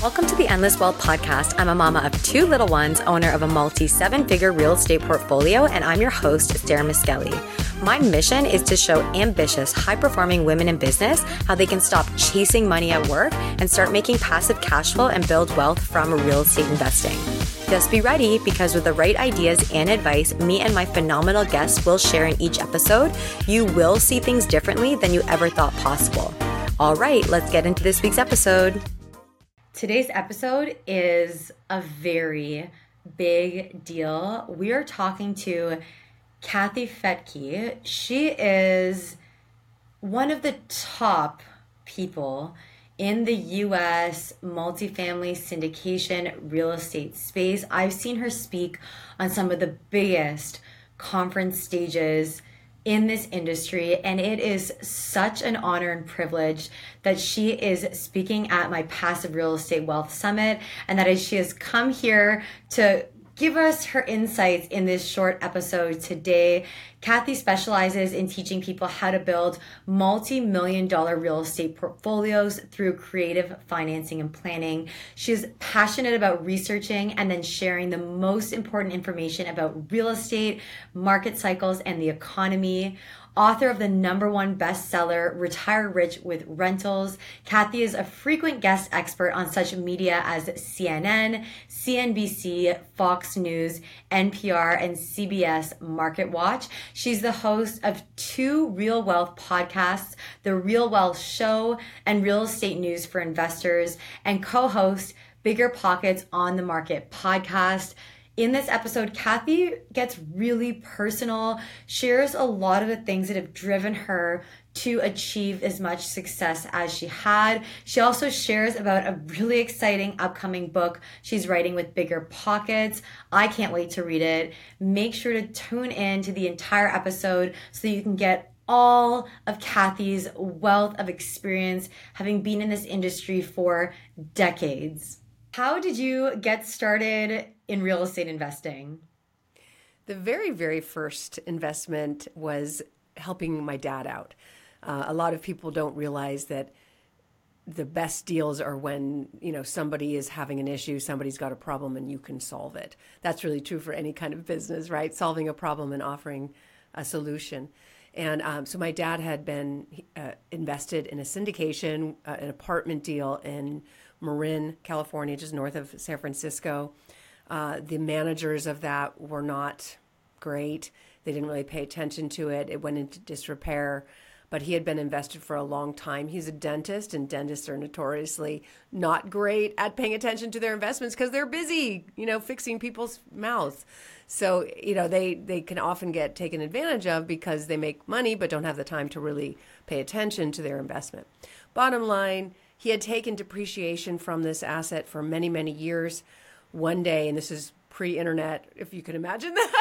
Welcome to the Endless Wealth Podcast. I'm a mama of two little ones, owner of a multi seven figure real estate portfolio, and I'm your host, Sarah Miskelly. My mission is to show ambitious, high performing women in business how they can stop chasing money at work and start making passive cash flow and build wealth from real estate investing. Just be ready because with the right ideas and advice, me and my phenomenal guests will share in each episode, you will see things differently than you ever thought possible. All right, let's get into this week's episode. Today's episode is a very big deal. We are talking to Kathy Fettke. She is one of the top people in the US multifamily syndication real estate space. I've seen her speak on some of the biggest conference stages in this industry and it is such an honor and privilege that she is speaking at my passive real estate wealth summit and that she has come here to give us her insights in this short episode today. Kathy specializes in teaching people how to build multi million dollar real estate portfolios through creative financing and planning. She's passionate about researching and then sharing the most important information about real estate, market cycles, and the economy author of the number one bestseller, Retire Rich with Rentals. Kathy is a frequent guest expert on such media as CNN, CNBC, Fox News, NPR, and CBS Market Watch. She's the host of two Real Wealth podcasts, The Real Wealth Show and Real Estate News for Investors, and co host Bigger Pockets on the Market podcast in this episode, Kathy gets really personal, shares a lot of the things that have driven her to achieve as much success as she had. She also shares about a really exciting upcoming book she's writing with Bigger Pockets. I can't wait to read it. Make sure to tune in to the entire episode so you can get all of Kathy's wealth of experience, having been in this industry for decades. How did you get started in real estate investing? The very, very first investment was helping my dad out. Uh, a lot of people don't realize that the best deals are when you know somebody is having an issue somebody's got a problem and you can solve it that's really true for any kind of business right solving a problem and offering a solution and um, so my dad had been uh, invested in a syndication uh, an apartment deal in Marin, California, just north of San Francisco. Uh, the managers of that were not great. They didn't really pay attention to it. It went into disrepair, but he had been invested for a long time. He's a dentist, and dentists are notoriously not great at paying attention to their investments because they're busy, you know, fixing people's mouths. So, you know, they, they can often get taken advantage of because they make money but don't have the time to really pay attention to their investment. Bottom line, he had taken depreciation from this asset for many, many years. One day, and this is pre internet, if you can imagine that,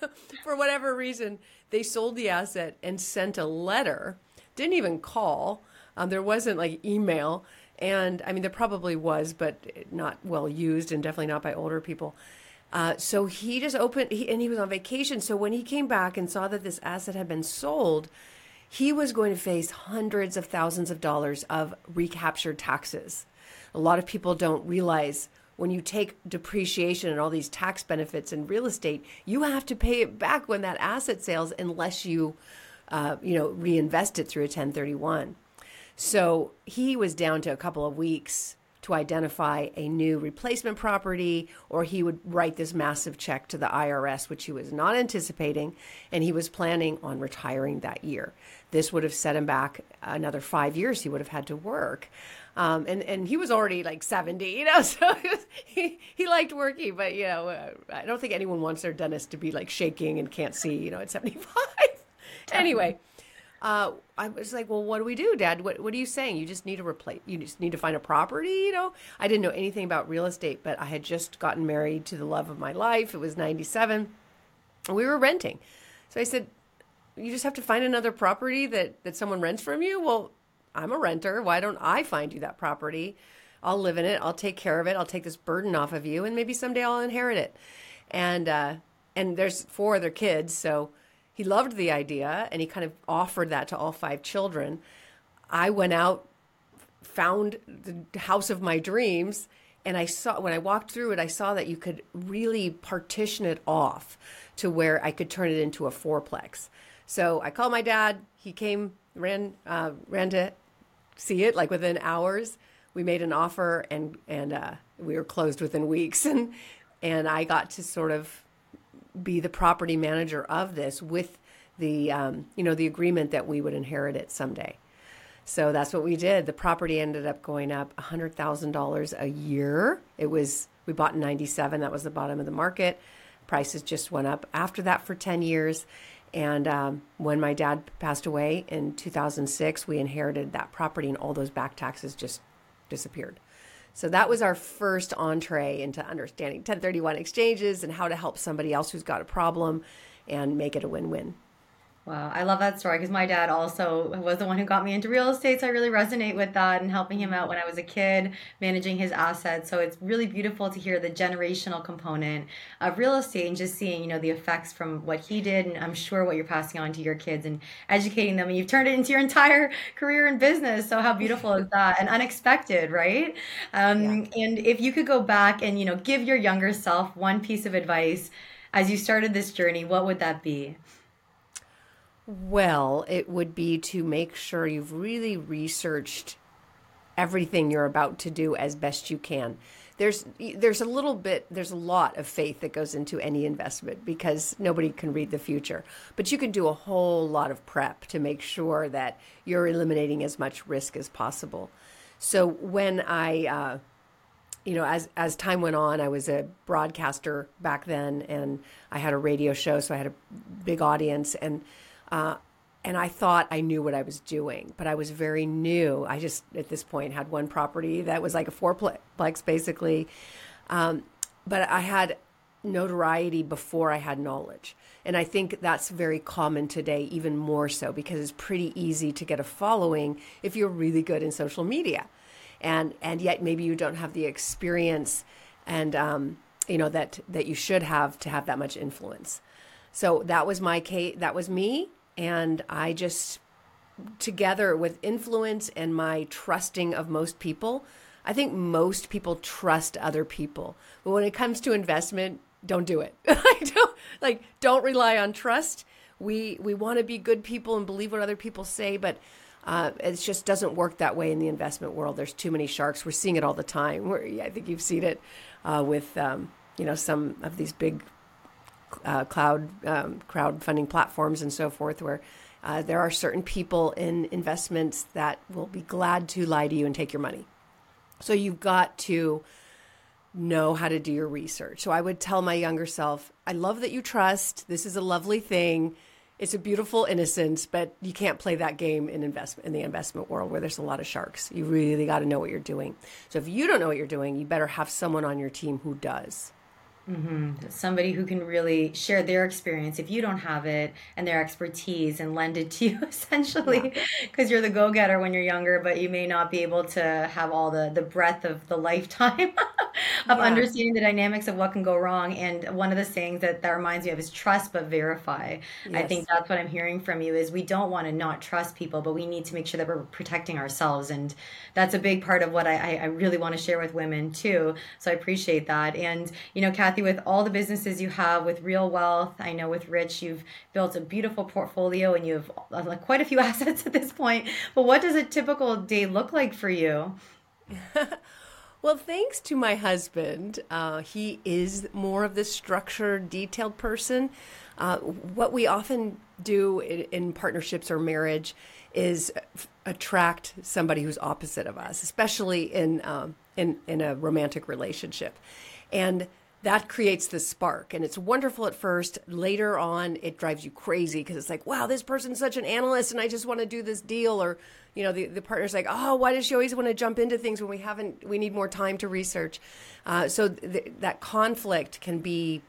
for whatever reason, they sold the asset and sent a letter, didn't even call. Um, there wasn't like email. And I mean, there probably was, but not well used and definitely not by older people. Uh, so he just opened, he, and he was on vacation. So when he came back and saw that this asset had been sold, he was going to face hundreds of thousands of dollars of recaptured taxes. A lot of people don't realize when you take depreciation and all these tax benefits in real estate, you have to pay it back when that asset sells unless you, uh, you know, reinvest it through a 1031. So he was down to a couple of weeks to identify a new replacement property, or he would write this massive check to the IRS, which he was not anticipating, and he was planning on retiring that year. This would have set him back another five years. He would have had to work. Um, and, and he was already like 70, you know, so he, he liked working, but, you know, uh, I don't think anyone wants their dentist to be like shaking and can't see, you know, at 75. anyway, uh, I was like, well, what do we do, Dad? What, what are you saying? You just need to replace, you just need to find a property, you know? I didn't know anything about real estate, but I had just gotten married to the love of my life. It was 97. And we were renting. So I said, you just have to find another property that, that someone rents from you. Well, I'm a renter. Why don't I find you that property? I'll live in it. I'll take care of it. I'll take this burden off of you, and maybe someday I'll inherit it. And uh, and there's four other kids, so he loved the idea and he kind of offered that to all five children. I went out found the house of my dreams and I saw when I walked through it, I saw that you could really partition it off to where I could turn it into a fourplex. So I called my dad. He came, ran, uh, ran to see it like within hours. We made an offer, and and uh, we were closed within weeks. And and I got to sort of be the property manager of this with the um, you know the agreement that we would inherit it someday. So that's what we did. The property ended up going up $100,000 a year. It was, we bought in 97. That was the bottom of the market. Prices just went up after that for 10 years. And um, when my dad passed away in 2006, we inherited that property and all those back taxes just disappeared. So that was our first entree into understanding 1031 exchanges and how to help somebody else who's got a problem and make it a win win. Wow, I love that story because my dad also was the one who got me into real estate. So I really resonate with that and helping him out when I was a kid, managing his assets. So it's really beautiful to hear the generational component of real estate and just seeing, you know, the effects from what he did. And I'm sure what you're passing on to your kids and educating them. And you've turned it into your entire career in business. So how beautiful is that? And unexpected, right? Um, yeah. And if you could go back and, you know, give your younger self one piece of advice as you started this journey, what would that be? Well, it would be to make sure you've really researched everything you're about to do as best you can. There's there's a little bit there's a lot of faith that goes into any investment because nobody can read the future. But you can do a whole lot of prep to make sure that you're eliminating as much risk as possible. So when I uh, you know, as as time went on, I was a broadcaster back then, and I had a radio show, so I had a big audience, and uh, and I thought I knew what I was doing, but I was very new. I just, at this point, had one property that was like a fourplex, basically. Um, but I had notoriety before I had knowledge. And I think that's very common today, even more so, because it's pretty easy to get a following if you're really good in social media. And, and yet maybe you don't have the experience and, um, you know, that, that you should have to have that much influence. So that was my case. That was me. And I just, together with influence and my trusting of most people, I think most people trust other people. But when it comes to investment, don't do it. don't like don't rely on trust. We we want to be good people and believe what other people say, but uh, it just doesn't work that way in the investment world. There's too many sharks. We're seeing it all the time. We're, I think you've seen it uh, with um, you know some of these big uh, cloud um, crowdfunding platforms and so forth, where uh, there are certain people in investments that will be glad to lie to you and take your money. So you've got to know how to do your research. So I would tell my younger self, I love that you trust. This is a lovely thing. It's a beautiful innocence, but you can't play that game in investment in the investment world where there's a lot of sharks. You really got to know what you're doing. So if you don't know what you're doing, you better have someone on your team who does. Mm-hmm. Somebody who can really share their experience if you don't have it and their expertise and lend it to you essentially because yeah. you're the go-getter when you're younger but you may not be able to have all the the breadth of the lifetime of yeah. understanding the dynamics of what can go wrong and one of the sayings that that reminds me of is trust but verify yes. i think that's what i'm hearing from you is we don't want to not trust people but we need to make sure that we're protecting ourselves and that's a big part of what i, I really want to share with women too so i appreciate that and you know kathy with all the businesses you have with Real Wealth. I know with Rich, you've built a beautiful portfolio and you have uh, like quite a few assets at this point. But what does a typical day look like for you? well, thanks to my husband, uh, he is more of the structured, detailed person. Uh, what we often do in, in partnerships or marriage is attract somebody who's opposite of us, especially in um, in in a romantic relationship, and that creates the spark and it's wonderful at first. Later on it drives you crazy because it's like wow this person's such an analyst and i just want to do this deal or you know the, the partner's like oh why does she always want to jump into things when we haven't we need more time to research? Uh, so th- that conflict can be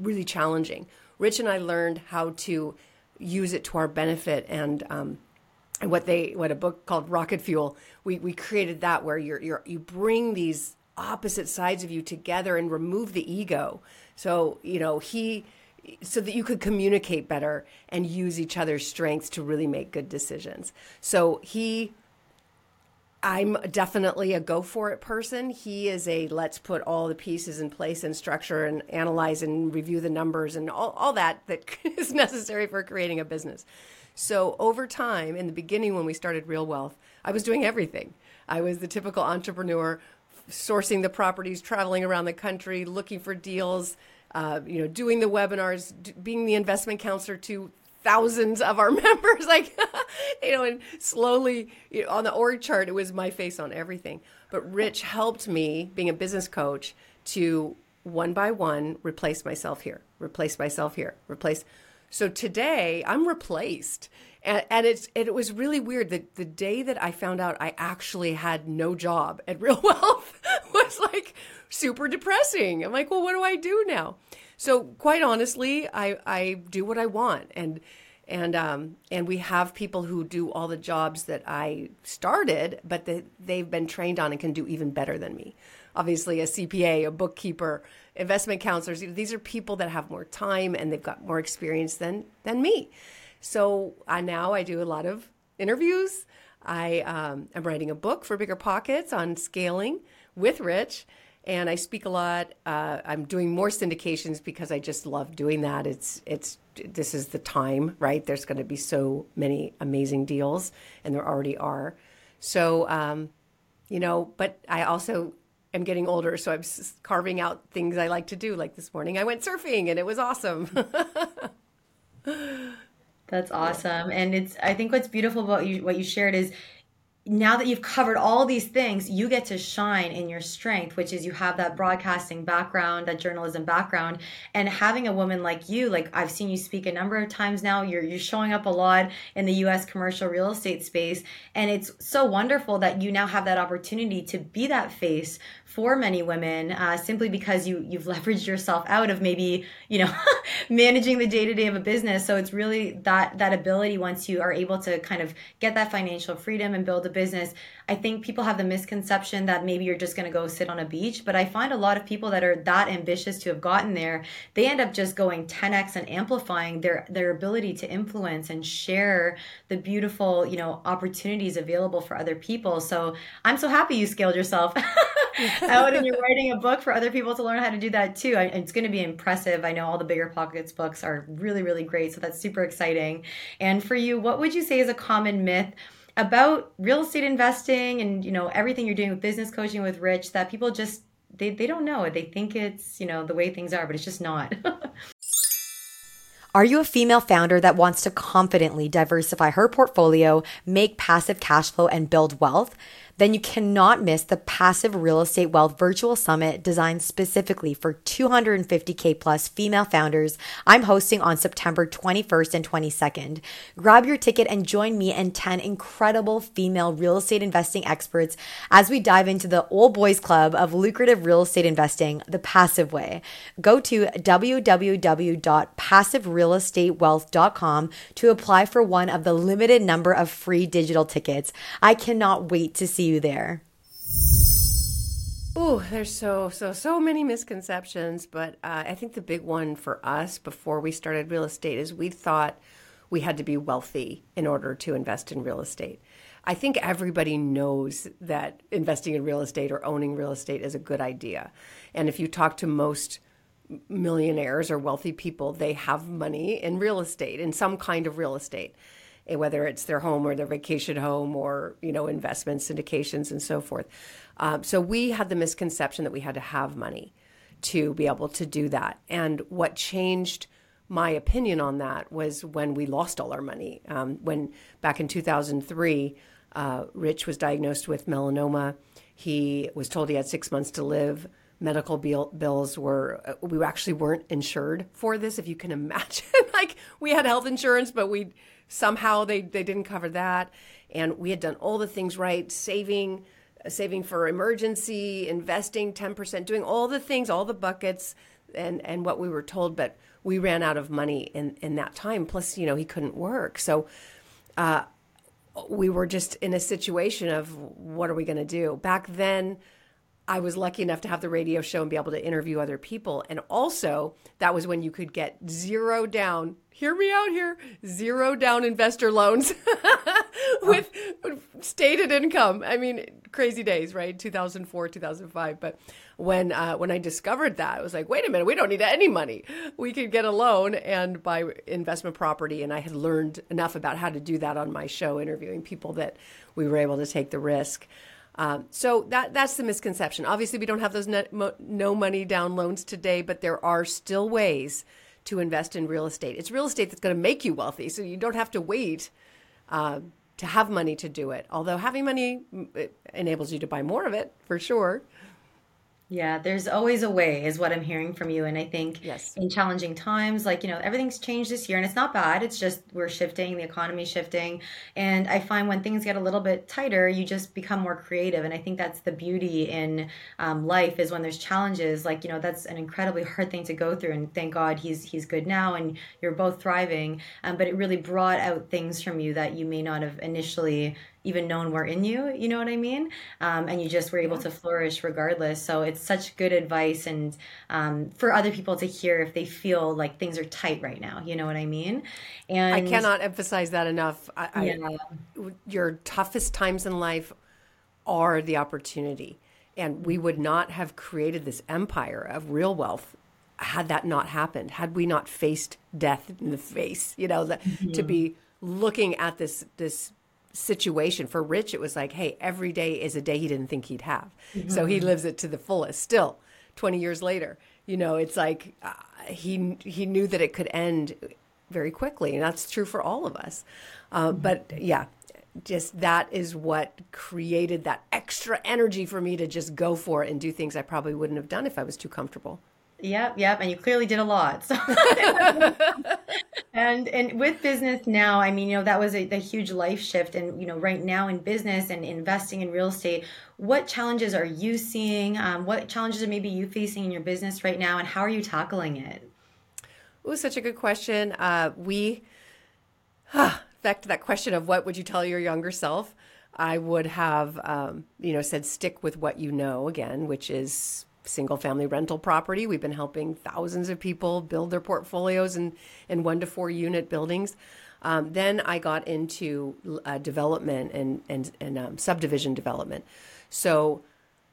really challenging. Rich and i learned how to use it to our benefit and um, what they what a book called rocket fuel we, we created that where you're, you're you bring these opposite sides of you together and remove the ego. So, you know, he so that you could communicate better and use each other's strengths to really make good decisions. So he I'm definitely a go for it person. He is a let's put all the pieces in place and structure and analyze and review the numbers and all, all that that is necessary for creating a business. So over time, in the beginning when we started Real Wealth, I was doing everything. I was the typical entrepreneur, sourcing the properties, traveling around the country, looking for deals, uh, you know, doing the webinars, d- being the investment counselor to thousands of our members like you know and slowly you know, on the org chart it was my face on everything. But rich helped me being a business coach to one by one replace myself here replace myself here replace so today i'm replaced. And, and it's it was really weird. That the day that i found out i actually had no job at real wealth was like super depressing. I'm like well what do i do now? So quite honestly, I, I do what I want. And and um, and we have people who do all the jobs that I started, but they, they've been trained on and can do even better than me. Obviously, a CPA, a bookkeeper, investment counselors. These are people that have more time and they've got more experience than than me. So I now I do a lot of interviews. I um, am writing a book for Bigger Pockets on scaling with Rich and I speak a lot. Uh, I'm doing more syndications because I just love doing that. It's it's this is the time, right? There's going to be so many amazing deals, and there already are. So, um, you know, but I also am getting older, so I'm carving out things I like to do. Like this morning, I went surfing, and it was awesome. That's awesome, and it's. I think what's beautiful about you, what you shared is now that you've covered all these things, you get to shine in your strength, which is you have that broadcasting background, that journalism background, and having a woman like you, like I've seen you speak a number of times now. You're you're showing up a lot in the U.S. commercial real estate space, and it's so wonderful that you now have that opportunity to be that face for many women uh, simply because you you've leveraged yourself out of maybe you know managing the day to day of a business. So it's really that that ability once you are able to kind of get that financial freedom and build a business. I think people have the misconception that maybe you're just going to go sit on a beach, but I find a lot of people that are that ambitious to have gotten there, they end up just going 10x and amplifying their their ability to influence and share the beautiful you know opportunities available for other people. So I'm so happy you scaled yourself. out and you're writing a book for other people to learn how to do that too. It's going to be impressive. I know all the bigger pockets books are really, really great. So that's super exciting. And for you, what would you say is a common myth? About real estate investing and you know everything you're doing with business coaching with rich that people just they, they don't know it they think it's you know the way things are but it's just not Are you a female founder that wants to confidently diversify her portfolio, make passive cash flow, and build wealth? Then you cannot miss the Passive Real Estate Wealth Virtual Summit designed specifically for 250K plus female founders I'm hosting on September 21st and 22nd. Grab your ticket and join me and 10 incredible female real estate investing experts as we dive into the old boys club of lucrative real estate investing the passive way. Go to www.passiverealestatewealth.com to apply for one of the limited number of free digital tickets. I cannot wait to see see you there. Oh, there's so so so many misconceptions, but uh, I think the big one for us before we started real estate is we thought we had to be wealthy in order to invest in real estate. I think everybody knows that investing in real estate or owning real estate is a good idea, and if you talk to most millionaires or wealthy people, they have money in real estate in some kind of real estate whether it's their home or their vacation home or you know investments syndications and so forth. Um, so we had the misconception that we had to have money to be able to do that. And what changed my opinion on that was when we lost all our money. Um, when back in 2003 uh, rich was diagnosed with melanoma. He was told he had six months to live. Medical bill, bills were uh, we actually weren't insured for this if you can imagine. Like we had health insurance but we somehow they, they didn't cover that. And we had done all the things right saving saving for emergency investing 10% doing all the things all the buckets and and what we were told but we ran out of money in in that time. Plus you know he couldn't work. So uh, we were just in a situation of what are we going to do? Back then I was lucky enough to have the radio show and be able to interview other people. And also, that was when you could get zero down, hear me out here, zero down investor loans with stated income. I mean, crazy days, right? 2004, 2005. But when uh, when I discovered that, I was like, wait a minute, we don't need any money. We could get a loan and buy investment property. And I had learned enough about how to do that on my show, interviewing people that we were able to take the risk. Um, so that that's the misconception. Obviously, we don't have those no money down loans today, but there are still ways to invest in real estate. It's real estate that's going to make you wealthy, so you don't have to wait uh, to have money to do it. Although having money enables you to buy more of it for sure. Yeah, there's always a way, is what I'm hearing from you. And I think yes. in challenging times, like, you know, everything's changed this year and it's not bad. It's just we're shifting, the economy's shifting. And I find when things get a little bit tighter, you just become more creative. And I think that's the beauty in um, life is when there's challenges, like, you know, that's an incredibly hard thing to go through. And thank God he's, he's good now and you're both thriving. Um, but it really brought out things from you that you may not have initially even known were in you you know what i mean um, and you just were able yeah. to flourish regardless so it's such good advice and um, for other people to hear if they feel like things are tight right now you know what i mean and i cannot emphasize that enough I, yeah. I, your toughest times in life are the opportunity and we would not have created this empire of real wealth had that not happened had we not faced death in the face you know that mm-hmm. to be looking at this this situation. For Rich, it was like, hey, every day is a day he didn't think he'd have. Mm-hmm. So he lives it to the fullest still 20 years later. You know, it's like uh, he, he knew that it could end very quickly. And that's true for all of us. Uh, mm-hmm. But yeah, just that is what created that extra energy for me to just go for it and do things I probably wouldn't have done if I was too comfortable. Yep, yep, and you clearly did a lot. So, and and with business now, I mean, you know, that was a, a, huge life shift, and you know, right now in business and investing in real estate, what challenges are you seeing? Um, what challenges are maybe you facing in your business right now, and how are you tackling it? Oh, such a good question. Uh, we back to that question of what would you tell your younger self? I would have, um, you know, said stick with what you know again, which is single family rental property. We've been helping thousands of people build their portfolios in, in one to four unit buildings. Um, then I got into uh, development and, and, and um, subdivision development. So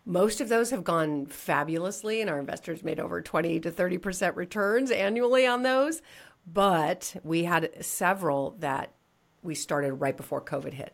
most of those have gone fabulously, and our investors made over 20 to 30% returns annually on those. But we had several that we started right before COVID hit.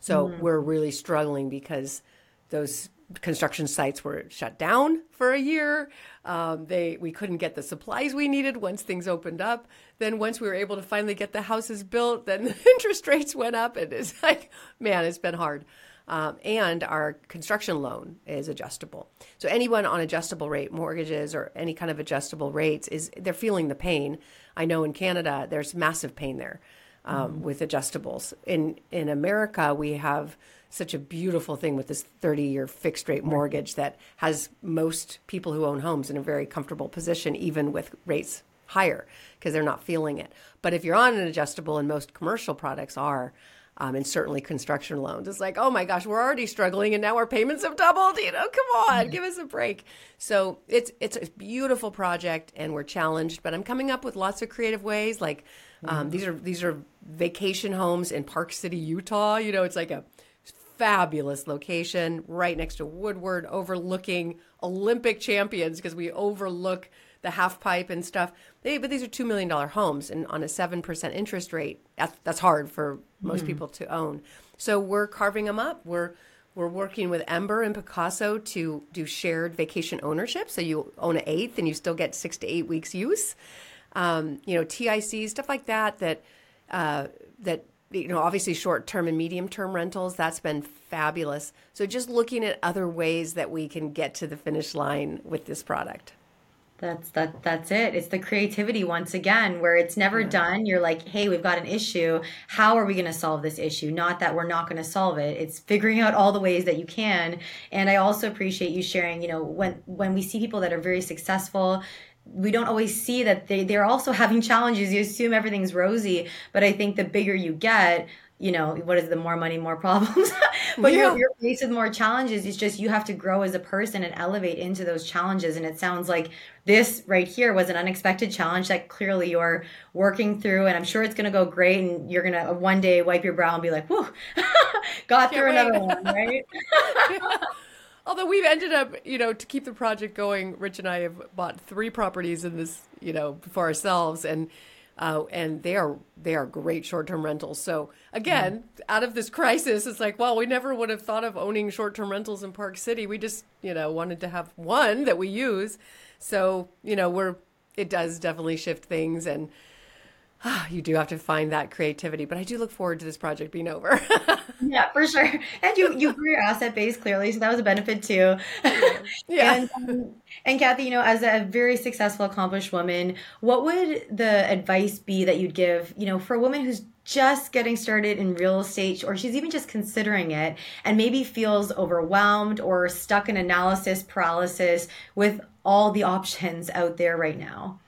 So mm-hmm. we're really struggling because those construction sites were shut down for a year. Um, they we couldn't get the supplies we needed once things opened up. Then once we were able to finally get the houses built, then the interest rates went up, and it's like, man, it's been hard. Um, and our construction loan is adjustable. So anyone on adjustable rate mortgages or any kind of adjustable rates is they're feeling the pain. I know in Canada there's massive pain there um, mm-hmm. with adjustables. In in America we have such a beautiful thing with this 30 year fixed rate mortgage that has most people who own homes in a very comfortable position, even with rates higher, because they're not feeling it. But if you're on an adjustable, and most commercial products are, um, and certainly construction loans. It's like, oh my gosh, we're already struggling, and now our payments have doubled. You know, come on, mm-hmm. give us a break. So it's it's a beautiful project, and we're challenged. But I'm coming up with lots of creative ways. Like um, mm-hmm. these are these are vacation homes in Park City, Utah. You know, it's like a fabulous location right next to Woodward, overlooking Olympic champions because we overlook the half pipe and stuff. They, but these are $2 million homes, and on a 7% interest rate, that's, that's hard for most mm. people to own. So we're carving them up. We're we're working with Ember and Pacaso to do shared vacation ownership. So you own an eighth and you still get six to eight weeks use. Um, you know, TIC, stuff like that, that, uh, that you know, obviously short term and medium term rentals, that's been fabulous. So just looking at other ways that we can get to the finish line with this product. That's that that's it. It's the creativity once again where it's never yeah. done. You're like, "Hey, we've got an issue. How are we going to solve this issue?" Not that we're not going to solve it. It's figuring out all the ways that you can. And I also appreciate you sharing, you know, when when we see people that are very successful, we don't always see that they, they're also having challenges. You assume everything's rosy, but I think the bigger you get, you know, what is the more money, more problems? but yeah. you're, you're faced with more challenges. It's just you have to grow as a person and elevate into those challenges. And it sounds like this right here was an unexpected challenge that clearly you're working through. And I'm sure it's going to go great. And you're going to one day wipe your brow and be like, whew, got through another one, right? Although we've ended up, you know, to keep the project going, Rich and I have bought three properties in this, you know, for ourselves. And uh, and they are they are great short term rentals. So again, mm. out of this crisis, it's like, well, we never would have thought of owning short term rentals in Park City. We just you know wanted to have one that we use. So you know we're it does definitely shift things and you do have to find that creativity. But I do look forward to this project being over. yeah, for sure. And you you grew your asset base clearly, so that was a benefit too. yeah. and, um, and Kathy, you know, as a very successful, accomplished woman, what would the advice be that you'd give, you know, for a woman who's just getting started in real estate or she's even just considering it and maybe feels overwhelmed or stuck in analysis paralysis with all the options out there right now?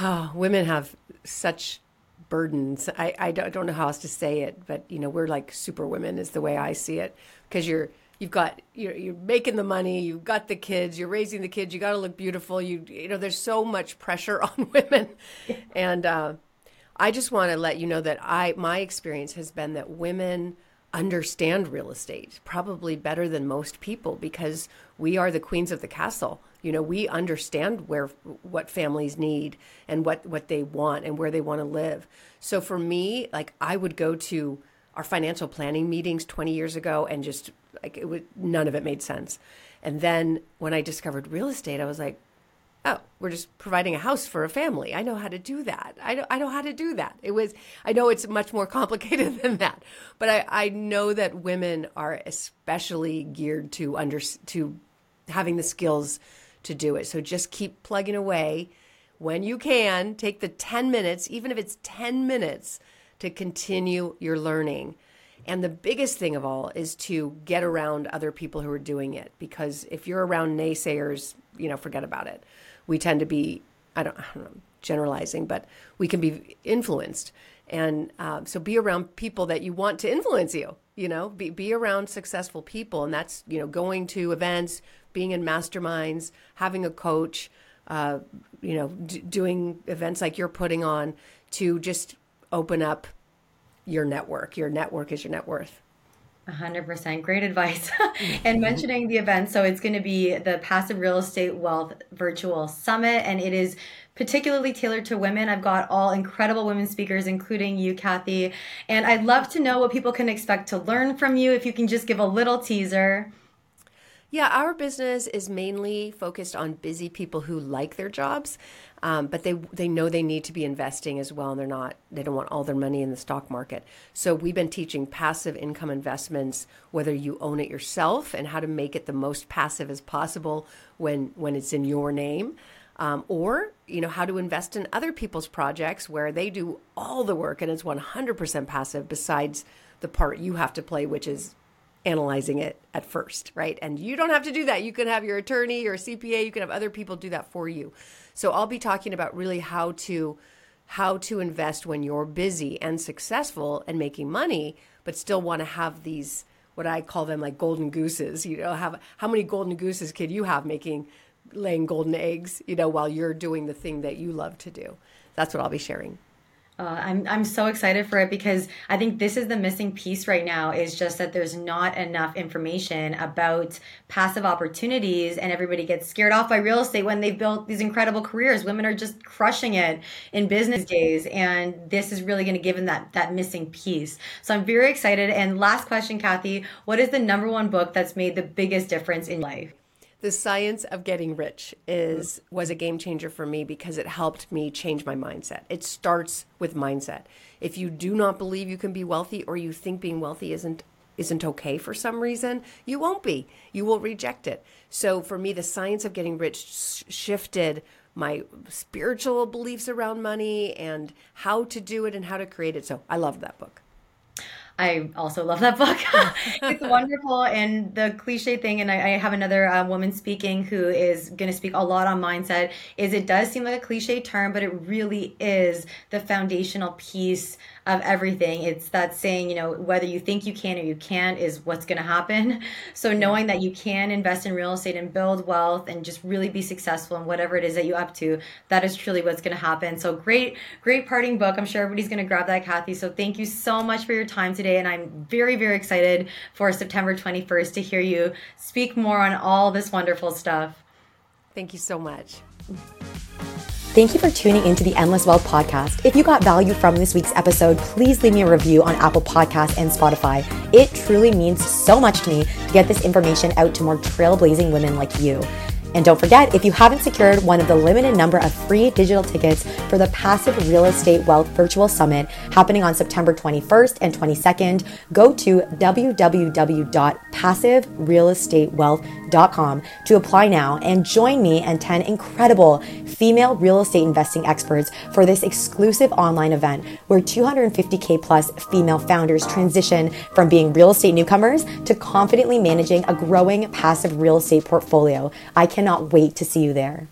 Oh, women have such burdens. I, I don't know how else to say it, but you know, we're like super women is the way I see it because you're you've got you're, you're making the money, you've got the kids, you're raising the kids, you got to look beautiful. You you know, there's so much pressure on women, and uh, I just want to let you know that I my experience has been that women understand real estate probably better than most people because we are the queens of the castle you know we understand where what families need and what what they want and where they want to live. So for me like i would go to our financial planning meetings 20 years ago and just like it would none of it made sense. And then when i discovered real estate i was like oh we're just providing a house for a family. I know how to do that. I know, I know how to do that. It was i know it's much more complicated than that but i, I know that women are especially geared to under to having the skills to do it. So just keep plugging away when you can. Take the 10 minutes, even if it's 10 minutes, to continue your learning. And the biggest thing of all is to get around other people who are doing it because if you're around naysayers, you know, forget about it. We tend to be, I don't, I don't know, generalizing, but we can be influenced. And uh, so be around people that you want to influence you, you know, be, be around successful people. And that's, you know, going to events, being in masterminds, having a coach, uh, you know, d- doing events like you're putting on to just open up your network. Your network is your net worth. 100% great advice. And mentioning the event. So it's going to be the passive real estate wealth virtual summit and it is particularly tailored to women. I've got all incredible women speakers including you kathy. And i'd love to know what people can expect to learn from you if you can just give a little teaser yeah, our business is mainly focused on busy people who like their jobs, um, but they they know they need to be investing as well, and they're not. They don't want all their money in the stock market. So we've been teaching passive income investments, whether you own it yourself, and how to make it the most passive as possible when when it's in your name. Um, or you know how to invest in other people's projects where they do all the work and it's 100% passive besides the part you have to play which is analyzing it at first, right? And you don't have to do that. You can have your attorney your CPA, you can have other people do that for you. So I'll be talking about really how to how to invest when you're busy and successful and making money, but still want to have these what I call them like golden gooses. You know, have how many golden gooses can you have making laying golden eggs, you know, while you're doing the thing that you love to do. That's what I'll be sharing. Uh, I'm I'm so excited for it because I think this is the missing piece right now is just that there's not enough information about passive opportunities and everybody gets scared off by real estate when they've built these incredible careers. Women are just crushing it in business days and this is really going to give them that that missing piece. So I'm very excited and last question Kathy, what is the number one book that's made the biggest difference in life? The science of getting rich is mm-hmm. was a game changer for me because it helped me change my mindset. It starts with mindset. If you do not believe you can be wealthy or you think being wealthy isn't isn't okay for some reason, you won't be. You will reject it. So for me the science of getting rich sh- shifted my spiritual beliefs around money and how to do it and how to create it. So I love that book. I also love that book. it's wonderful. And the cliche thing, and I, I have another uh, woman speaking who is going to speak a lot on mindset, is it does seem like a cliche term, but it really is the foundational piece of everything. It's that saying, you know, whether you think you can or you can't is what's going to happen. So knowing that you can invest in real estate and build wealth and just really be successful in whatever it is that you up to, that is truly what's going to happen. So great, great parting book. I'm sure everybody's going to grab that, Kathy. So thank you so much for your time today. And I'm very, very excited for September 21st to hear you speak more on all this wonderful stuff. Thank you so much. Thank you for tuning into the Endless Wealth podcast. If you got value from this week's episode, please leave me a review on Apple Podcasts and Spotify. It truly means so much to me to get this information out to more trailblazing women like you. And don't forget, if you haven't secured one of the limited number of free digital tickets for the Passive Real Estate Wealth Virtual Summit happening on September 21st and 22nd, go to www.passiverealestatewealth.com to apply now and join me and 10 incredible female real estate investing experts for this exclusive online event where 250K plus female founders transition from being real estate newcomers to confidently managing a growing passive real estate portfolio. I can cannot wait to see you there.